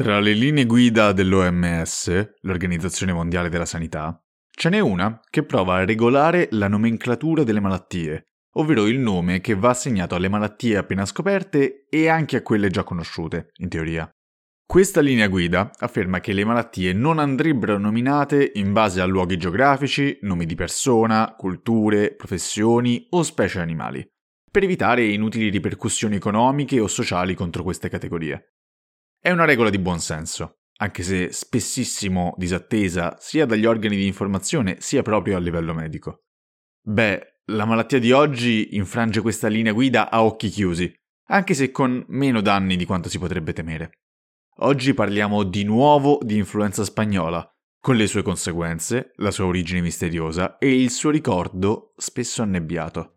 Tra le linee guida dell'OMS, l'Organizzazione Mondiale della Sanità, ce n'è una che prova a regolare la nomenclatura delle malattie, ovvero il nome che va assegnato alle malattie appena scoperte e anche a quelle già conosciute, in teoria. Questa linea guida afferma che le malattie non andrebbero nominate in base a luoghi geografici, nomi di persona, culture, professioni o specie animali, per evitare inutili ripercussioni economiche o sociali contro queste categorie. È una regola di buon senso, anche se spessissimo disattesa sia dagli organi di informazione sia proprio a livello medico. Beh, la malattia di oggi infrange questa linea guida a occhi chiusi, anche se con meno danni di quanto si potrebbe temere. Oggi parliamo di nuovo di influenza spagnola, con le sue conseguenze, la sua origine misteriosa e il suo ricordo spesso annebbiato.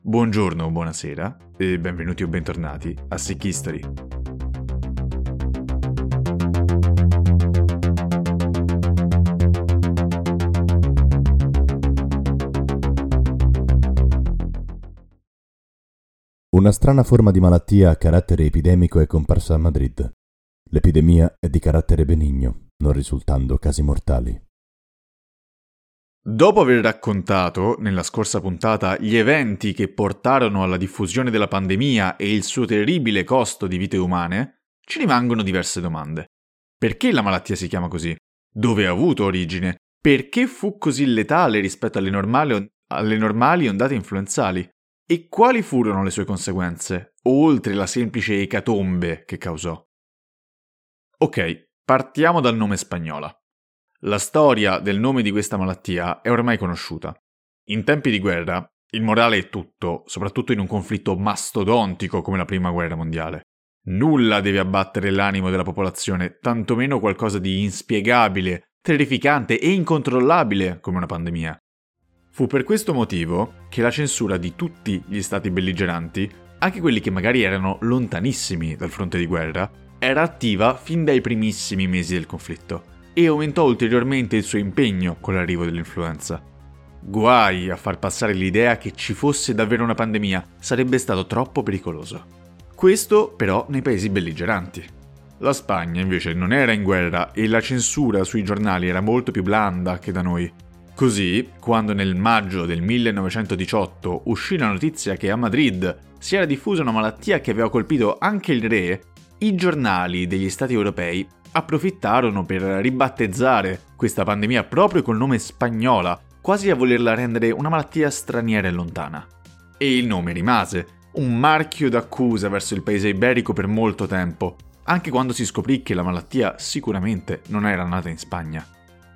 Buongiorno o buonasera e benvenuti o bentornati a Sick History. Una strana forma di malattia a carattere epidemico è comparsa a Madrid. L'epidemia è di carattere benigno, non risultando casi mortali. Dopo aver raccontato, nella scorsa puntata, gli eventi che portarono alla diffusione della pandemia e il suo terribile costo di vite umane, ci rimangono diverse domande. Perché la malattia si chiama così? Dove ha avuto origine? Perché fu così letale rispetto alle normali, alle normali ondate influenzali? E quali furono le sue conseguenze, oltre la semplice ecatombe che causò? Ok, partiamo dal nome spagnola. La storia del nome di questa malattia è ormai conosciuta. In tempi di guerra, il morale è tutto, soprattutto in un conflitto mastodontico come la Prima Guerra Mondiale. Nulla deve abbattere l'animo della popolazione, tantomeno qualcosa di inspiegabile, terrificante e incontrollabile come una pandemia. Fu per questo motivo che la censura di tutti gli stati belligeranti, anche quelli che magari erano lontanissimi dal fronte di guerra, era attiva fin dai primissimi mesi del conflitto e aumentò ulteriormente il suo impegno con l'arrivo dell'influenza. Guai a far passare l'idea che ci fosse davvero una pandemia, sarebbe stato troppo pericoloso. Questo però nei paesi belligeranti. La Spagna invece non era in guerra e la censura sui giornali era molto più blanda che da noi. Così, quando nel maggio del 1918 uscì la notizia che a Madrid si era diffusa una malattia che aveva colpito anche il re, i giornali degli stati europei approfittarono per ribattezzare questa pandemia proprio col nome spagnola, quasi a volerla rendere una malattia straniera e lontana. E il nome rimase, un marchio d'accusa verso il paese iberico per molto tempo, anche quando si scoprì che la malattia sicuramente non era nata in Spagna.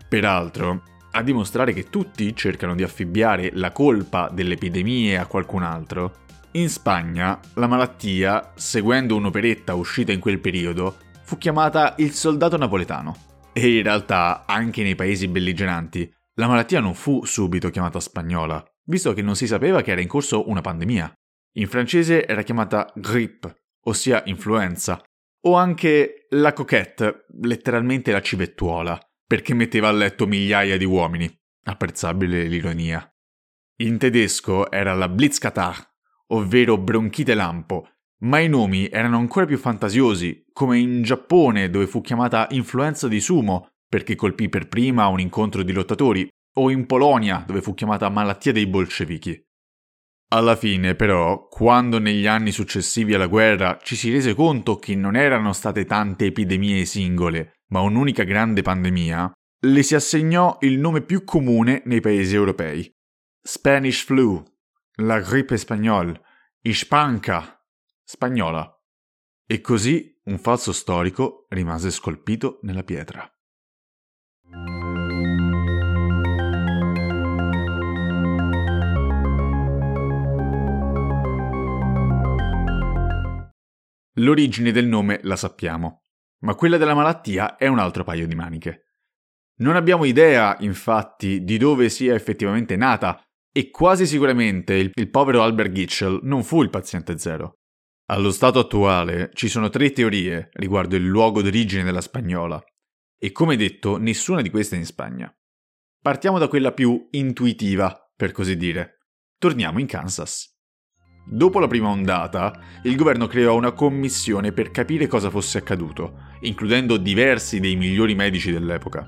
Peraltro, a dimostrare che tutti cercano di affibbiare la colpa delle epidemie a qualcun altro, in Spagna la malattia, seguendo un'operetta uscita in quel periodo, fu chiamata il soldato napoletano. E in realtà, anche nei paesi belligeranti, la malattia non fu subito chiamata spagnola, visto che non si sapeva che era in corso una pandemia. In francese era chiamata grippe, ossia influenza, o anche la coquette, letteralmente la civettuola, perché metteva a letto migliaia di uomini. Apprezzabile l'ironia. In tedesco era la Blitzkatar, ovvero bronchite lampo, ma i nomi erano ancora più fantasiosi, come in Giappone dove fu chiamata influenza di sumo perché colpì per prima un incontro di lottatori, o in Polonia dove fu chiamata malattia dei bolscevichi. Alla fine, però, quando negli anni successivi alla guerra ci si rese conto che non erano state tante epidemie singole, ma un'unica grande pandemia, le si assegnò il nome più comune nei paesi europei. Spanish flu, la gripe spagnola, Ispanca, spagnola. E così un falso storico rimase scolpito nella pietra. L'origine del nome la sappiamo, ma quella della malattia è un altro paio di maniche. Non abbiamo idea, infatti, di dove sia effettivamente nata e quasi sicuramente il, il povero Albert Gitchell non fu il paziente zero. Allo stato attuale ci sono tre teorie riguardo il luogo d'origine della spagnola, e come detto nessuna di queste è in Spagna. Partiamo da quella più intuitiva, per così dire. Torniamo in Kansas. Dopo la prima ondata, il governo creò una commissione per capire cosa fosse accaduto, includendo diversi dei migliori medici dell'epoca.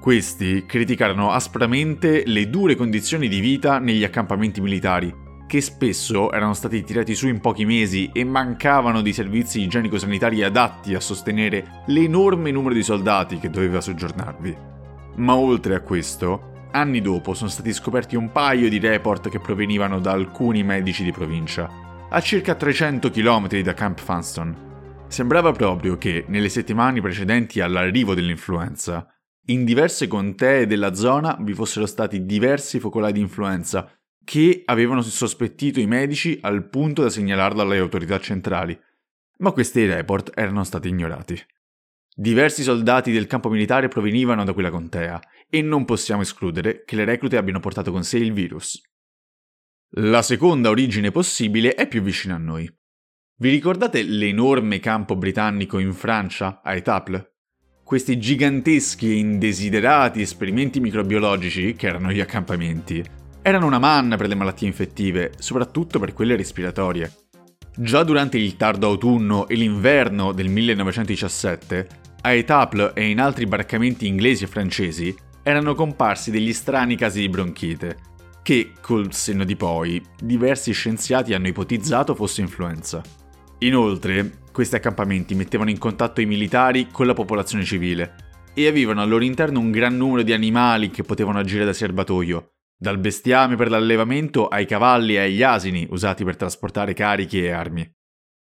Questi criticarono aspramente le dure condizioni di vita negli accampamenti militari, che spesso erano stati tirati su in pochi mesi e mancavano di servizi igienico-sanitari adatti a sostenere l'enorme numero di soldati che doveva soggiornarvi. Ma oltre a questo, Anni dopo sono stati scoperti un paio di report che provenivano da alcuni medici di provincia, a circa 300 km da Camp Funston. Sembrava proprio che, nelle settimane precedenti all'arrivo dell'influenza, in diverse contee della zona vi fossero stati diversi focolai di influenza che avevano sospettito i medici al punto da segnalarlo alle autorità centrali, ma questi report erano stati ignorati. Diversi soldati del campo militare provenivano da quella contea e non possiamo escludere che le reclute abbiano portato con sé il virus. La seconda origine possibile è più vicina a noi. Vi ricordate l'enorme campo britannico in Francia, a Etaples? Questi giganteschi e indesiderati esperimenti microbiologici, che erano gli accampamenti, erano una manna per le malattie infettive, soprattutto per quelle respiratorie. Già durante il tardo autunno e l'inverno del 1917, a Etaples e in altri barcamenti inglesi e francesi erano comparsi degli strani casi di bronchite, che, col senno di poi, diversi scienziati hanno ipotizzato fosse influenza. Inoltre, questi accampamenti mettevano in contatto i militari con la popolazione civile e avevano al loro interno un gran numero di animali che potevano agire da serbatoio, dal bestiame per l'allevamento ai cavalli e agli asini usati per trasportare carichi e armi.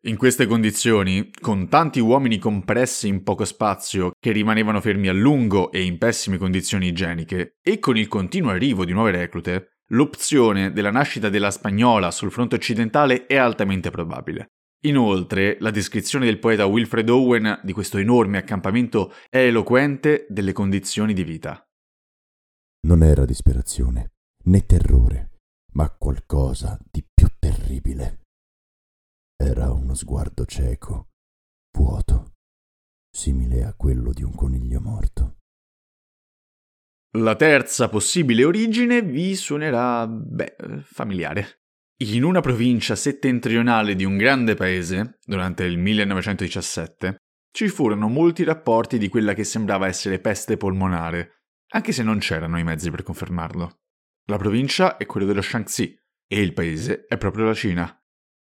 In queste condizioni, con tanti uomini compressi in poco spazio che rimanevano fermi a lungo e in pessime condizioni igieniche, e con il continuo arrivo di nuove reclute, l'opzione della nascita della spagnola sul fronte occidentale è altamente probabile. Inoltre, la descrizione del poeta Wilfred Owen di questo enorme accampamento è eloquente delle condizioni di vita. Non era disperazione, né terrore, ma qualcosa di più terribile. Era uno sguardo cieco, vuoto, simile a quello di un coniglio morto. La terza possibile origine vi suonerà, beh, familiare. In una provincia settentrionale di un grande paese, durante il 1917, ci furono molti rapporti di quella che sembrava essere peste polmonare, anche se non c'erano i mezzi per confermarlo. La provincia è quella dello Shaanxi e il paese è proprio la Cina.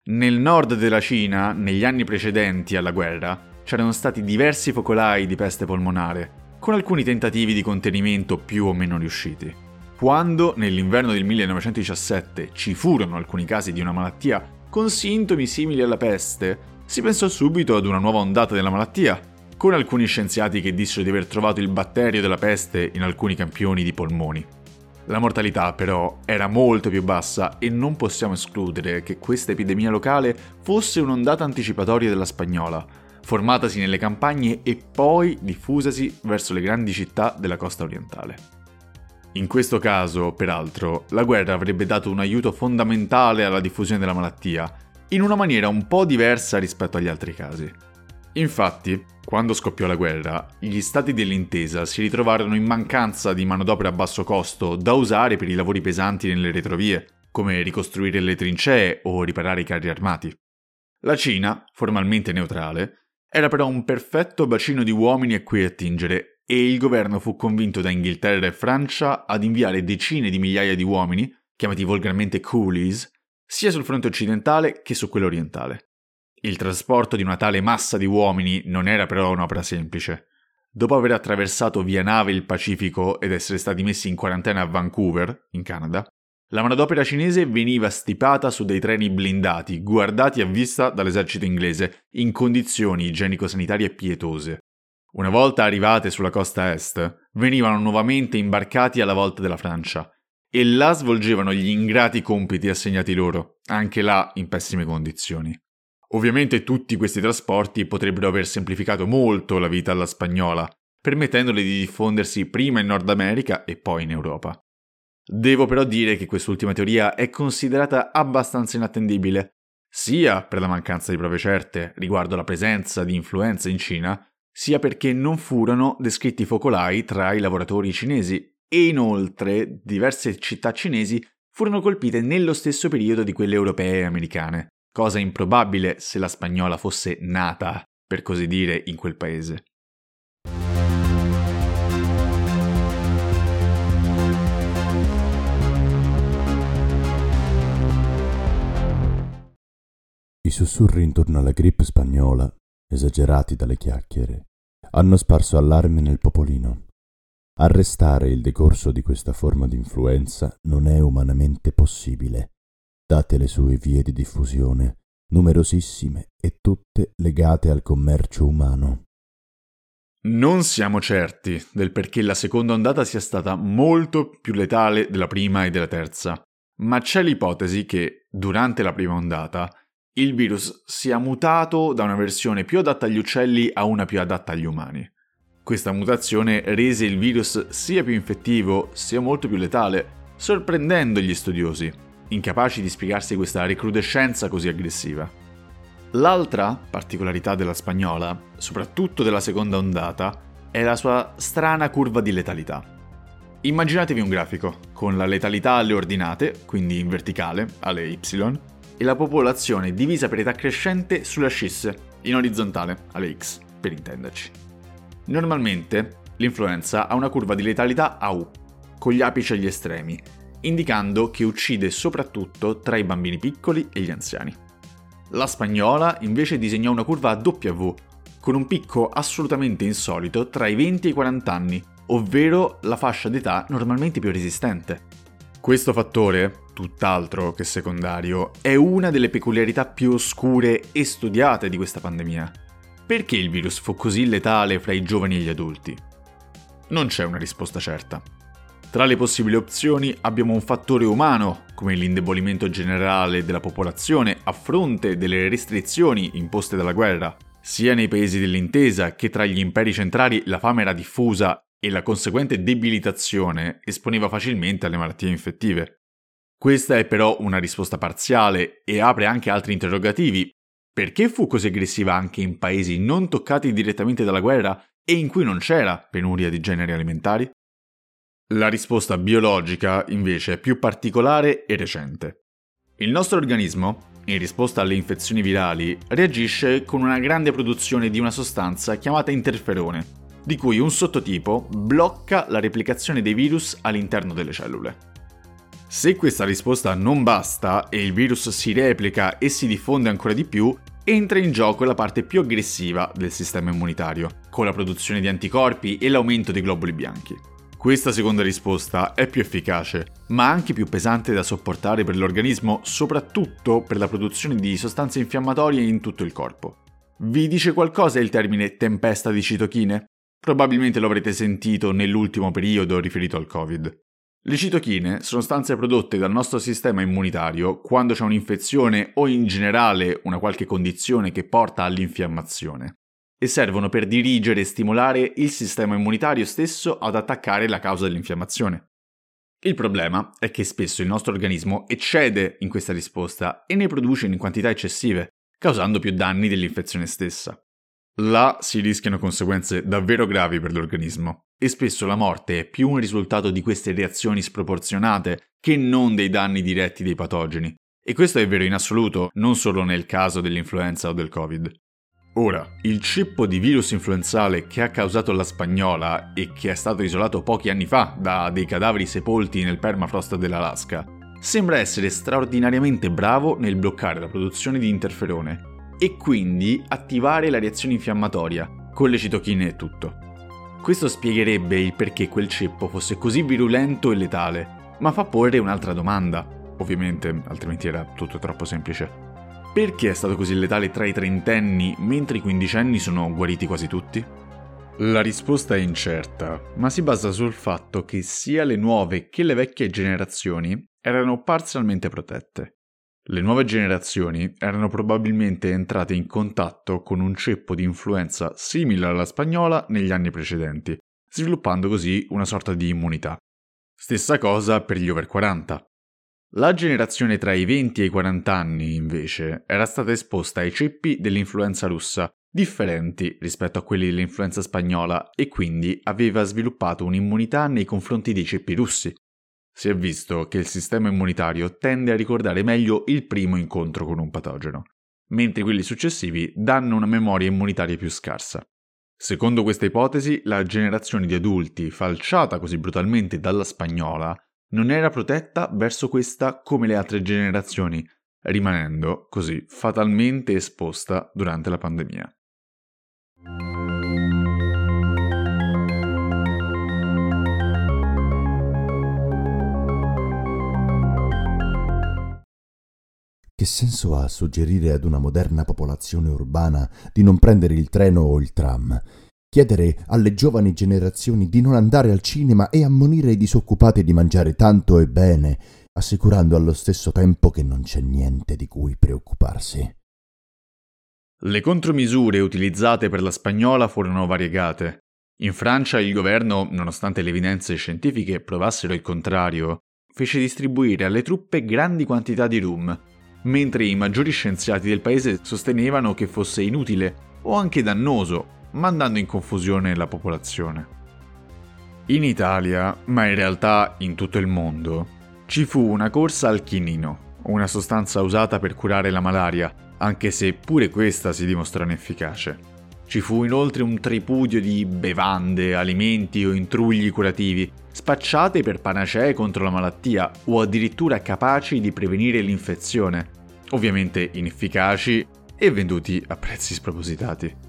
Nel nord della Cina, negli anni precedenti alla guerra, c'erano stati diversi focolai di peste polmonare, con alcuni tentativi di contenimento più o meno riusciti. Quando, nell'inverno del 1917, ci furono alcuni casi di una malattia con sintomi simili alla peste, si pensò subito ad una nuova ondata della malattia, con alcuni scienziati che dissero di aver trovato il batterio della peste in alcuni campioni di polmoni. La mortalità però era molto più bassa e non possiamo escludere che questa epidemia locale fosse un'ondata anticipatoria della spagnola, formatasi nelle campagne e poi diffusasi verso le grandi città della costa orientale. In questo caso, peraltro, la guerra avrebbe dato un aiuto fondamentale alla diffusione della malattia, in una maniera un po' diversa rispetto agli altri casi. Infatti, quando scoppiò la guerra, gli stati dell'intesa si ritrovarono in mancanza di manodopera a basso costo da usare per i lavori pesanti nelle retrovie, come ricostruire le trincee o riparare i carri armati. La Cina, formalmente neutrale, era però un perfetto bacino di uomini a cui attingere e il governo fu convinto da Inghilterra e Francia ad inviare decine di migliaia di uomini, chiamati volgarmente coolies, sia sul fronte occidentale che su quello orientale. Il trasporto di una tale massa di uomini non era però un'opera semplice. Dopo aver attraversato via nave il Pacifico ed essere stati messi in quarantena a Vancouver, in Canada, la manodopera cinese veniva stipata su dei treni blindati, guardati a vista dall'esercito inglese, in condizioni igienico-sanitarie pietose. Una volta arrivate sulla costa est, venivano nuovamente imbarcati alla volta della Francia, e là svolgevano gli ingrati compiti assegnati loro, anche là in pessime condizioni. Ovviamente tutti questi trasporti potrebbero aver semplificato molto la vita alla spagnola, permettendole di diffondersi prima in Nord America e poi in Europa. Devo però dire che quest'ultima teoria è considerata abbastanza inattendibile, sia per la mancanza di prove certe riguardo la presenza di influenza in Cina, sia perché non furono descritti focolai tra i lavoratori cinesi e inoltre diverse città cinesi furono colpite nello stesso periodo di quelle europee e americane. Cosa improbabile se la spagnola fosse nata, per così dire, in quel paese. I sussurri intorno alla grippe spagnola, esagerati dalle chiacchiere, hanno sparso allarme nel popolino. Arrestare il decorso di questa forma di influenza non è umanamente possibile, date le sue vie di diffusione, numerosissime e tutte legate al commercio umano. Non siamo certi del perché la seconda ondata sia stata molto più letale della prima e della terza, ma c'è l'ipotesi che, durante la prima ondata, il virus sia mutato da una versione più adatta agli uccelli a una più adatta agli umani. Questa mutazione rese il virus sia più infettivo sia molto più letale, sorprendendo gli studiosi, incapaci di spiegarsi questa recrudescenza così aggressiva. L'altra particolarità della spagnola, soprattutto della seconda ondata, è la sua strana curva di letalità. Immaginatevi un grafico, con la letalità alle ordinate, quindi in verticale, alle y, e la popolazione divisa per età crescente sulle ascisse, in orizzontale, alle X, per intenderci. Normalmente l'influenza ha una curva di letalità a U, con gli apici agli estremi, indicando che uccide soprattutto tra i bambini piccoli e gli anziani. La spagnola invece disegnò una curva a W, con un picco assolutamente insolito tra i 20 e i 40 anni, ovvero la fascia d'età normalmente più resistente. Questo fattore tutt'altro che secondario, è una delle peculiarità più oscure e studiate di questa pandemia. Perché il virus fu così letale fra i giovani e gli adulti? Non c'è una risposta certa. Tra le possibili opzioni abbiamo un fattore umano, come l'indebolimento generale della popolazione a fronte delle restrizioni imposte dalla guerra, sia nei paesi dell'intesa che tra gli imperi centrali la fame era diffusa e la conseguente debilitazione esponeva facilmente alle malattie infettive. Questa è però una risposta parziale e apre anche altri interrogativi. Perché fu così aggressiva anche in paesi non toccati direttamente dalla guerra e in cui non c'era penuria di generi alimentari? La risposta biologica, invece, è più particolare e recente. Il nostro organismo, in risposta alle infezioni virali, reagisce con una grande produzione di una sostanza chiamata interferone, di cui un sottotipo blocca la replicazione dei virus all'interno delle cellule. Se questa risposta non basta e il virus si replica e si diffonde ancora di più, entra in gioco la parte più aggressiva del sistema immunitario, con la produzione di anticorpi e l'aumento dei globuli bianchi. Questa seconda risposta è più efficace, ma anche più pesante da sopportare per l'organismo, soprattutto per la produzione di sostanze infiammatorie in tutto il corpo. Vi dice qualcosa il termine tempesta di citochine? Probabilmente lo avrete sentito nell'ultimo periodo riferito al Covid. Le citochine sono sostanze prodotte dal nostro sistema immunitario quando c'è un'infezione o in generale una qualche condizione che porta all'infiammazione e servono per dirigere e stimolare il sistema immunitario stesso ad attaccare la causa dell'infiammazione. Il problema è che spesso il nostro organismo eccede in questa risposta e ne produce in quantità eccessive, causando più danni dell'infezione stessa. Là si rischiano conseguenze davvero gravi per l'organismo e spesso la morte è più un risultato di queste reazioni sproporzionate che non dei danni diretti dei patogeni. E questo è vero in assoluto, non solo nel caso dell'influenza o del Covid. Ora, il ceppo di virus influenzale che ha causato la spagnola e che è stato isolato pochi anni fa da dei cadaveri sepolti nel permafrost dell'Alaska, sembra essere straordinariamente bravo nel bloccare la produzione di interferone e quindi attivare la reazione infiammatoria, con le citochine e tutto. Questo spiegherebbe il perché quel ceppo fosse così virulento e letale, ma fa porre un'altra domanda. Ovviamente, altrimenti era tutto troppo semplice. Perché è stato così letale tra i trentenni mentre i quindicenni sono guariti quasi tutti? La risposta è incerta, ma si basa sul fatto che sia le nuove che le vecchie generazioni erano parzialmente protette. Le nuove generazioni erano probabilmente entrate in contatto con un ceppo di influenza simile alla spagnola negli anni precedenti, sviluppando così una sorta di immunità. Stessa cosa per gli over 40. La generazione tra i 20 e i 40 anni, invece, era stata esposta ai ceppi dell'influenza russa, differenti rispetto a quelli dell'influenza spagnola, e quindi aveva sviluppato un'immunità nei confronti dei ceppi russi. Si è visto che il sistema immunitario tende a ricordare meglio il primo incontro con un patogeno, mentre quelli successivi danno una memoria immunitaria più scarsa. Secondo questa ipotesi, la generazione di adulti, falciata così brutalmente dalla spagnola, non era protetta verso questa come le altre generazioni, rimanendo così fatalmente esposta durante la pandemia. Che senso ha suggerire ad una moderna popolazione urbana di non prendere il treno o il tram? Chiedere alle giovani generazioni di non andare al cinema e ammonire i disoccupati di mangiare tanto e bene, assicurando allo stesso tempo che non c'è niente di cui preoccuparsi. Le contromisure utilizzate per la spagnola furono variegate. In Francia il governo, nonostante le evidenze scientifiche provassero il contrario, fece distribuire alle truppe grandi quantità di rum, mentre i maggiori scienziati del paese sostenevano che fosse inutile o anche dannoso, mandando in confusione la popolazione. In Italia, ma in realtà in tutto il mondo, ci fu una corsa al chinino, una sostanza usata per curare la malaria, anche se pure questa si dimostrò inefficace. Ci fu inoltre un tripudio di bevande, alimenti o intrugli curativi, spacciate per panacee contro la malattia o addirittura capaci di prevenire l'infezione, ovviamente inefficaci e venduti a prezzi spropositati.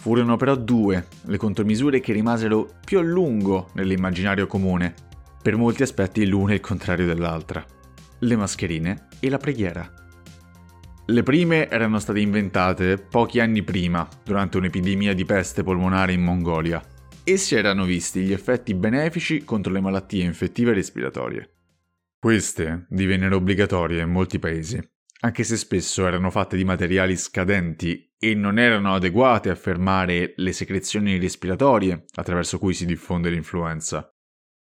Furono però due le contromisure che rimasero più a lungo nell'immaginario comune, per molti aspetti l'una il contrario dell'altra. Le mascherine e la preghiera. Le prime erano state inventate pochi anni prima, durante un'epidemia di peste polmonare in Mongolia, e si erano visti gli effetti benefici contro le malattie infettive respiratorie. Queste divennero obbligatorie in molti paesi, anche se spesso erano fatte di materiali scadenti e non erano adeguate a fermare le secrezioni respiratorie attraverso cui si diffonde l'influenza.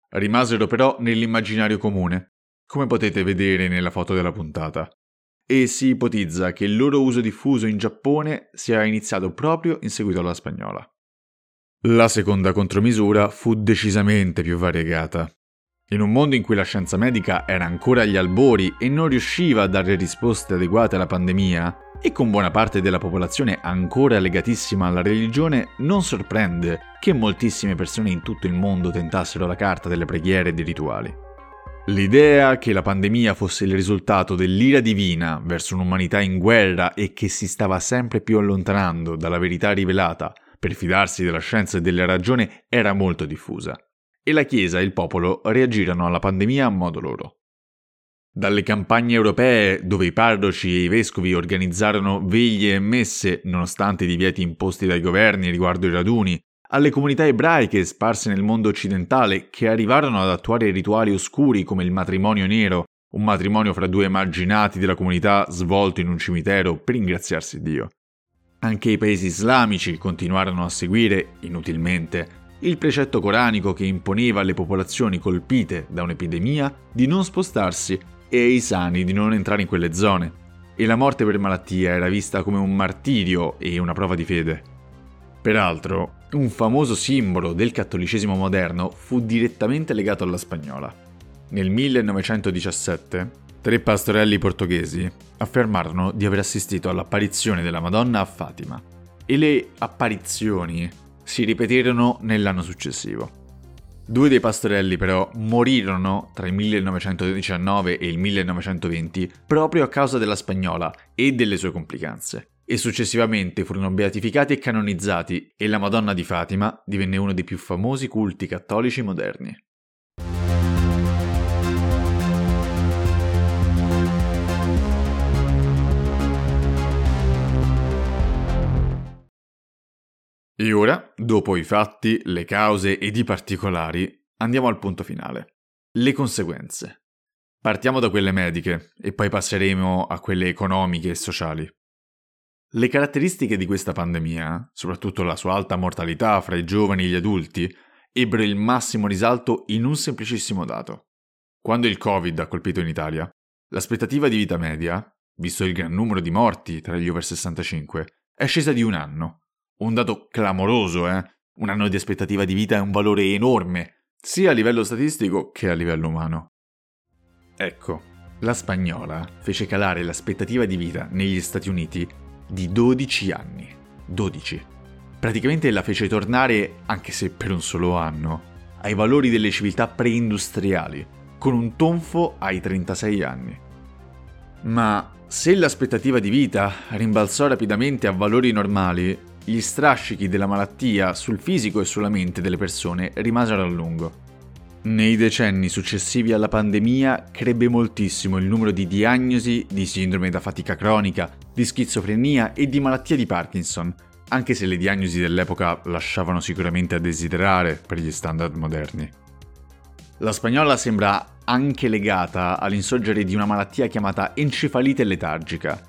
Rimasero però nell'immaginario comune, come potete vedere nella foto della puntata, e si ipotizza che il loro uso diffuso in Giappone sia iniziato proprio in seguito alla spagnola. La seconda contromisura fu decisamente più variegata. In un mondo in cui la scienza medica era ancora agli albori e non riusciva a dare risposte adeguate alla pandemia, e con buona parte della popolazione ancora legatissima alla religione, non sorprende che moltissime persone in tutto il mondo tentassero la carta delle preghiere e dei rituali. L'idea che la pandemia fosse il risultato dell'ira divina verso un'umanità in guerra e che si stava sempre più allontanando dalla verità rivelata per fidarsi della scienza e della ragione era molto diffusa e la Chiesa e il popolo reagirono alla pandemia a modo loro. Dalle campagne europee, dove i parroci e i vescovi organizzarono veglie e messe nonostante i divieti imposti dai governi riguardo i raduni, alle comunità ebraiche sparse nel mondo occidentale che arrivarono ad attuare rituali oscuri come il matrimonio nero, un matrimonio fra due emarginati della comunità svolto in un cimitero per ringraziarsi Dio. Anche i paesi islamici continuarono a seguire, inutilmente, il precetto coranico che imponeva alle popolazioni colpite da un'epidemia di non spostarsi e ai sani di non entrare in quelle zone. E la morte per malattia era vista come un martirio e una prova di fede. Peraltro, un famoso simbolo del cattolicesimo moderno fu direttamente legato alla spagnola. Nel 1917, tre pastorelli portoghesi affermarono di aver assistito all'apparizione della Madonna a Fatima. E le apparizioni si ripetirono nell'anno successivo. Due dei pastorelli però morirono tra il 1919 e il 1920 proprio a causa della spagnola e delle sue complicanze, e successivamente furono beatificati e canonizzati e la Madonna di Fatima divenne uno dei più famosi culti cattolici moderni. E ora, dopo i fatti, le cause ed i particolari, andiamo al punto finale. Le conseguenze. Partiamo da quelle mediche e poi passeremo a quelle economiche e sociali. Le caratteristiche di questa pandemia, soprattutto la sua alta mortalità fra i giovani e gli adulti, ebbero il massimo risalto in un semplicissimo dato. Quando il Covid ha colpito in Italia, l'aspettativa di vita media, visto il gran numero di morti tra gli over 65, è scesa di un anno un dato clamoroso, eh? Un anno di aspettativa di vita è un valore enorme, sia a livello statistico che a livello umano. Ecco, la spagnola fece calare l'aspettativa di vita negli Stati Uniti di 12 anni. 12. Praticamente la fece tornare, anche se per un solo anno, ai valori delle civiltà preindustriali, con un tonfo ai 36 anni. Ma se l'aspettativa di vita rimbalzò rapidamente a valori normali, gli strascichi della malattia sul fisico e sulla mente delle persone rimasero a lungo. Nei decenni successivi alla pandemia crebbe moltissimo il numero di diagnosi di sindrome da fatica cronica, di schizofrenia e di malattia di Parkinson, anche se le diagnosi dell'epoca lasciavano sicuramente a desiderare per gli standard moderni. La spagnola sembra anche legata all'insorgere di una malattia chiamata encefalite letargica,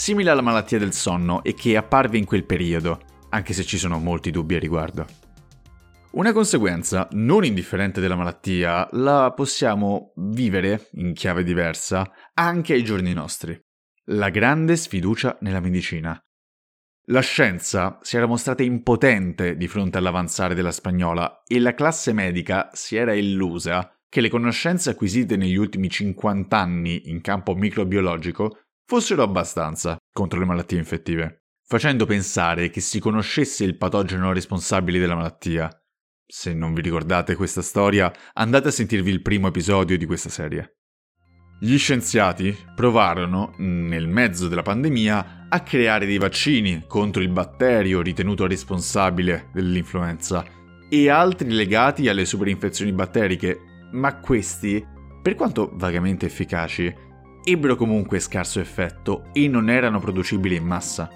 simile alla malattia del sonno e che apparve in quel periodo, anche se ci sono molti dubbi a riguardo. Una conseguenza non indifferente della malattia la possiamo vivere in chiave diversa anche ai giorni nostri. La grande sfiducia nella medicina. La scienza si era mostrata impotente di fronte all'avanzare della spagnola e la classe medica si era illusa che le conoscenze acquisite negli ultimi 50 anni in campo microbiologico fossero abbastanza contro le malattie infettive, facendo pensare che si conoscesse il patogeno responsabile della malattia. Se non vi ricordate questa storia, andate a sentirvi il primo episodio di questa serie. Gli scienziati provarono, nel mezzo della pandemia, a creare dei vaccini contro il batterio ritenuto responsabile dell'influenza e altri legati alle superinfezioni batteriche, ma questi, per quanto vagamente efficaci, ebbero comunque scarso effetto e non erano producibili in massa.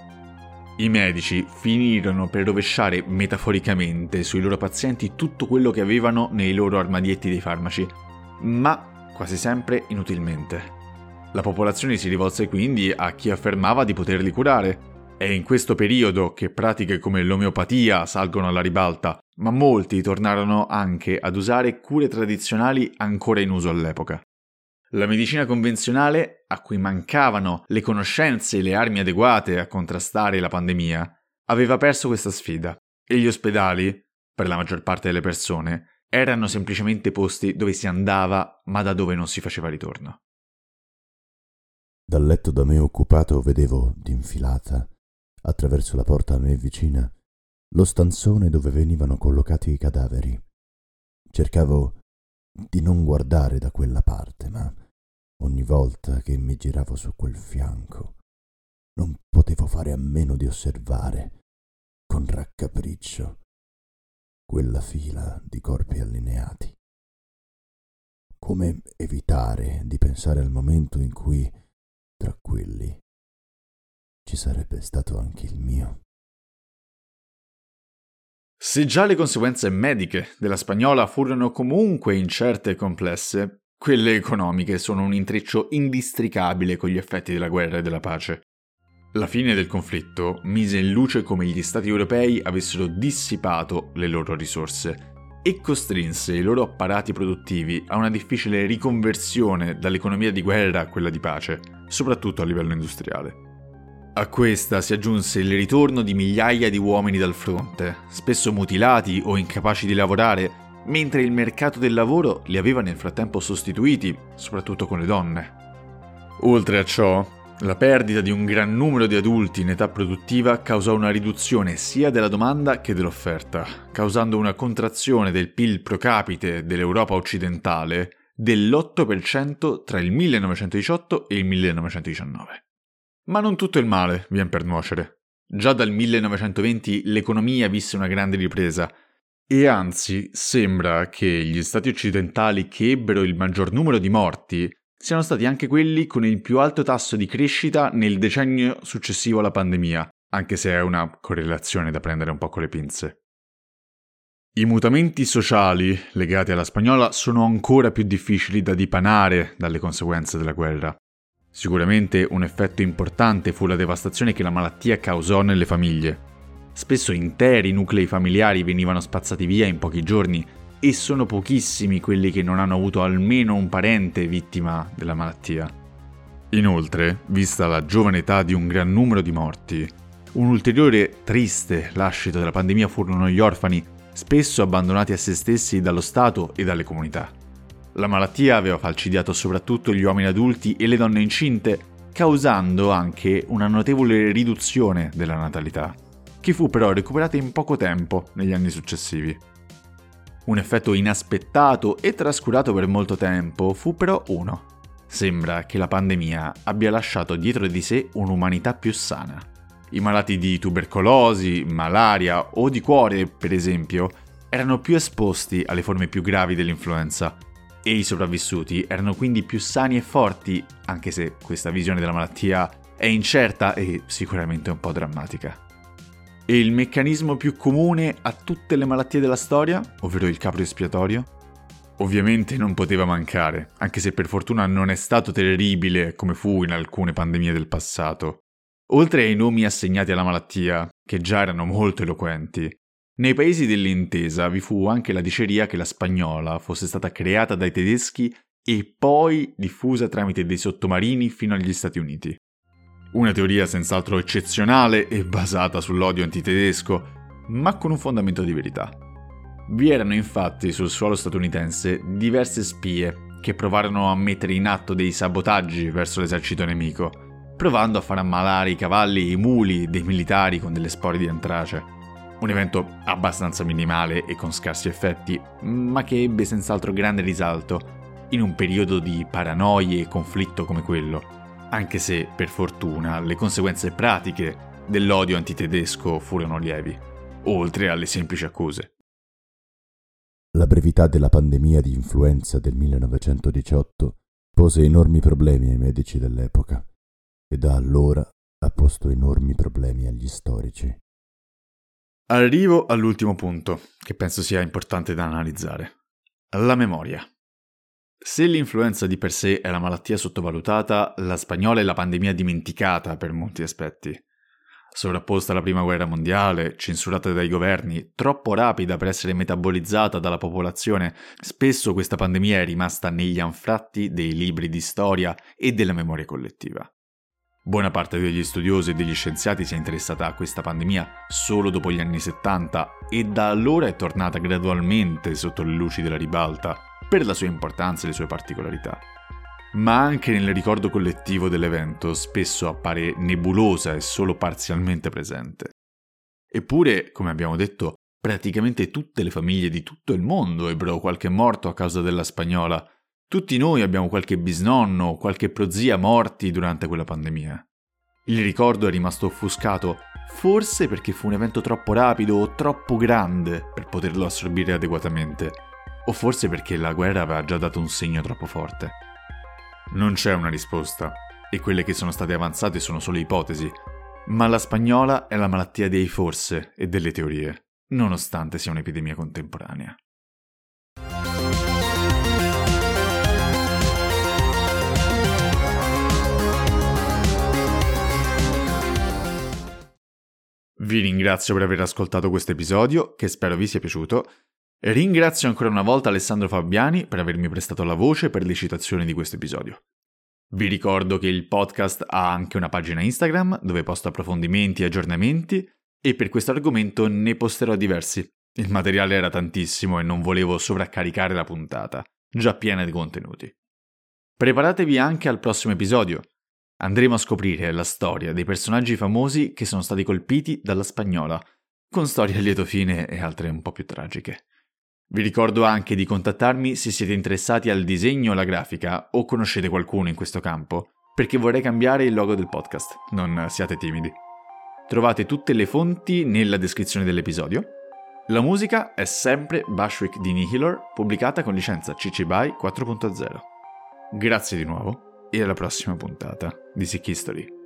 I medici finirono per rovesciare metaforicamente sui loro pazienti tutto quello che avevano nei loro armadietti dei farmaci, ma quasi sempre inutilmente. La popolazione si rivolse quindi a chi affermava di poterli curare. È in questo periodo che pratiche come l'omeopatia salgono alla ribalta, ma molti tornarono anche ad usare cure tradizionali ancora in uso all'epoca. La medicina convenzionale, a cui mancavano le conoscenze e le armi adeguate a contrastare la pandemia, aveva perso questa sfida e gli ospedali, per la maggior parte delle persone, erano semplicemente posti dove si andava ma da dove non si faceva ritorno. Dal letto da me occupato vedevo d'infilata, attraverso la porta a me vicina, lo stanzone dove venivano collocati i cadaveri. Cercavo di non guardare da quella parte, ma ogni volta che mi giravo su quel fianco non potevo fare a meno di osservare, con raccapriccio, quella fila di corpi allineati. Come evitare di pensare al momento in cui, tra quelli, ci sarebbe stato anche il mio? Se già le conseguenze mediche della spagnola furono comunque incerte e complesse, quelle economiche sono un intreccio indistricabile con gli effetti della guerra e della pace. La fine del conflitto mise in luce come gli stati europei avessero dissipato le loro risorse e costrinse i loro apparati produttivi a una difficile riconversione dall'economia di guerra a quella di pace, soprattutto a livello industriale. A questa si aggiunse il ritorno di migliaia di uomini dal fronte, spesso mutilati o incapaci di lavorare, mentre il mercato del lavoro li aveva nel frattempo sostituiti, soprattutto con le donne. Oltre a ciò, la perdita di un gran numero di adulti in età produttiva causò una riduzione sia della domanda che dell'offerta, causando una contrazione del PIL pro capite dell'Europa occidentale dell'8% tra il 1918 e il 1919. Ma non tutto il male viene per nuocere. Già dal 1920 l'economia visse una grande ripresa e anzi sembra che gli stati occidentali che ebbero il maggior numero di morti siano stati anche quelli con il più alto tasso di crescita nel decennio successivo alla pandemia, anche se è una correlazione da prendere un po' con le pinze. I mutamenti sociali legati alla spagnola sono ancora più difficili da dipanare dalle conseguenze della guerra. Sicuramente un effetto importante fu la devastazione che la malattia causò nelle famiglie. Spesso interi nuclei familiari venivano spazzati via in pochi giorni e sono pochissimi quelli che non hanno avuto almeno un parente vittima della malattia. Inoltre, vista la giovane età di un gran numero di morti, un ulteriore triste lascito della pandemia furono gli orfani, spesso abbandonati a se stessi dallo Stato e dalle comunità. La malattia aveva falcidiato soprattutto gli uomini adulti e le donne incinte, causando anche una notevole riduzione della natalità, che fu però recuperata in poco tempo negli anni successivi. Un effetto inaspettato e trascurato per molto tempo fu però uno. Sembra che la pandemia abbia lasciato dietro di sé un'umanità più sana. I malati di tubercolosi, malaria o di cuore, per esempio, erano più esposti alle forme più gravi dell'influenza e i sopravvissuti erano quindi più sani e forti, anche se questa visione della malattia è incerta e sicuramente un po' drammatica. E il meccanismo più comune a tutte le malattie della storia, ovvero il capro espiatorio? Ovviamente non poteva mancare, anche se per fortuna non è stato terribile come fu in alcune pandemie del passato. Oltre ai nomi assegnati alla malattia, che già erano molto eloquenti, nei paesi dell'intesa vi fu anche la diceria che la spagnola fosse stata creata dai tedeschi e poi diffusa tramite dei sottomarini fino agli Stati Uniti. Una teoria senz'altro eccezionale e basata sull'odio antitedesco, ma con un fondamento di verità. Vi erano infatti sul suolo statunitense diverse spie che provarono a mettere in atto dei sabotaggi verso l'esercito nemico, provando a far ammalare i cavalli e i muli dei militari con delle spore di antrace. Un evento abbastanza minimale e con scarsi effetti, ma che ebbe senz'altro grande risalto in un periodo di paranoie e conflitto come quello, anche se, per fortuna, le conseguenze pratiche dell'odio antitedesco furono lievi, oltre alle semplici accuse. La brevità della pandemia di influenza del 1918 pose enormi problemi ai medici dell'epoca e da allora ha posto enormi problemi agli storici. Arrivo all'ultimo punto, che penso sia importante da analizzare. La memoria. Se l'influenza di per sé è la malattia sottovalutata, la spagnola è la pandemia dimenticata per molti aspetti. Sovrapposta alla prima guerra mondiale, censurata dai governi, troppo rapida per essere metabolizzata dalla popolazione, spesso questa pandemia è rimasta negli anfratti dei libri di storia e della memoria collettiva. Buona parte degli studiosi e degli scienziati si è interessata a questa pandemia solo dopo gli anni 70 e da allora è tornata gradualmente sotto le luci della ribalta per la sua importanza e le sue particolarità. Ma anche nel ricordo collettivo dell'evento spesso appare nebulosa e solo parzialmente presente. Eppure, come abbiamo detto, praticamente tutte le famiglie di tutto il mondo ebbero qualche morto a causa della spagnola tutti noi abbiamo qualche bisnonno o qualche prozia morti durante quella pandemia. Il ricordo è rimasto offuscato, forse perché fu un evento troppo rapido o troppo grande per poterlo assorbire adeguatamente, o forse perché la guerra aveva già dato un segno troppo forte. Non c'è una risposta, e quelle che sono state avanzate sono solo ipotesi, ma la spagnola è la malattia dei forse e delle teorie, nonostante sia un'epidemia contemporanea. Vi ringrazio per aver ascoltato questo episodio, che spero vi sia piaciuto. Ringrazio ancora una volta Alessandro Fabiani per avermi prestato la voce per le citazioni di questo episodio. Vi ricordo che il podcast ha anche una pagina Instagram dove posto approfondimenti e aggiornamenti e per questo argomento ne posterò diversi. Il materiale era tantissimo e non volevo sovraccaricare la puntata, già piena di contenuti. Preparatevi anche al prossimo episodio, Andremo a scoprire la storia dei personaggi famosi che sono stati colpiti dalla spagnola, con storie a lieto fine e altre un po' più tragiche. Vi ricordo anche di contattarmi se siete interessati al disegno o alla grafica o conoscete qualcuno in questo campo, perché vorrei cambiare il logo del podcast, non siate timidi. Trovate tutte le fonti nella descrizione dell'episodio. La musica è sempre Bushwick di Nihilor, pubblicata con licenza CC BY 4.0. Grazie di nuovo e alla prossima puntata di Sick History.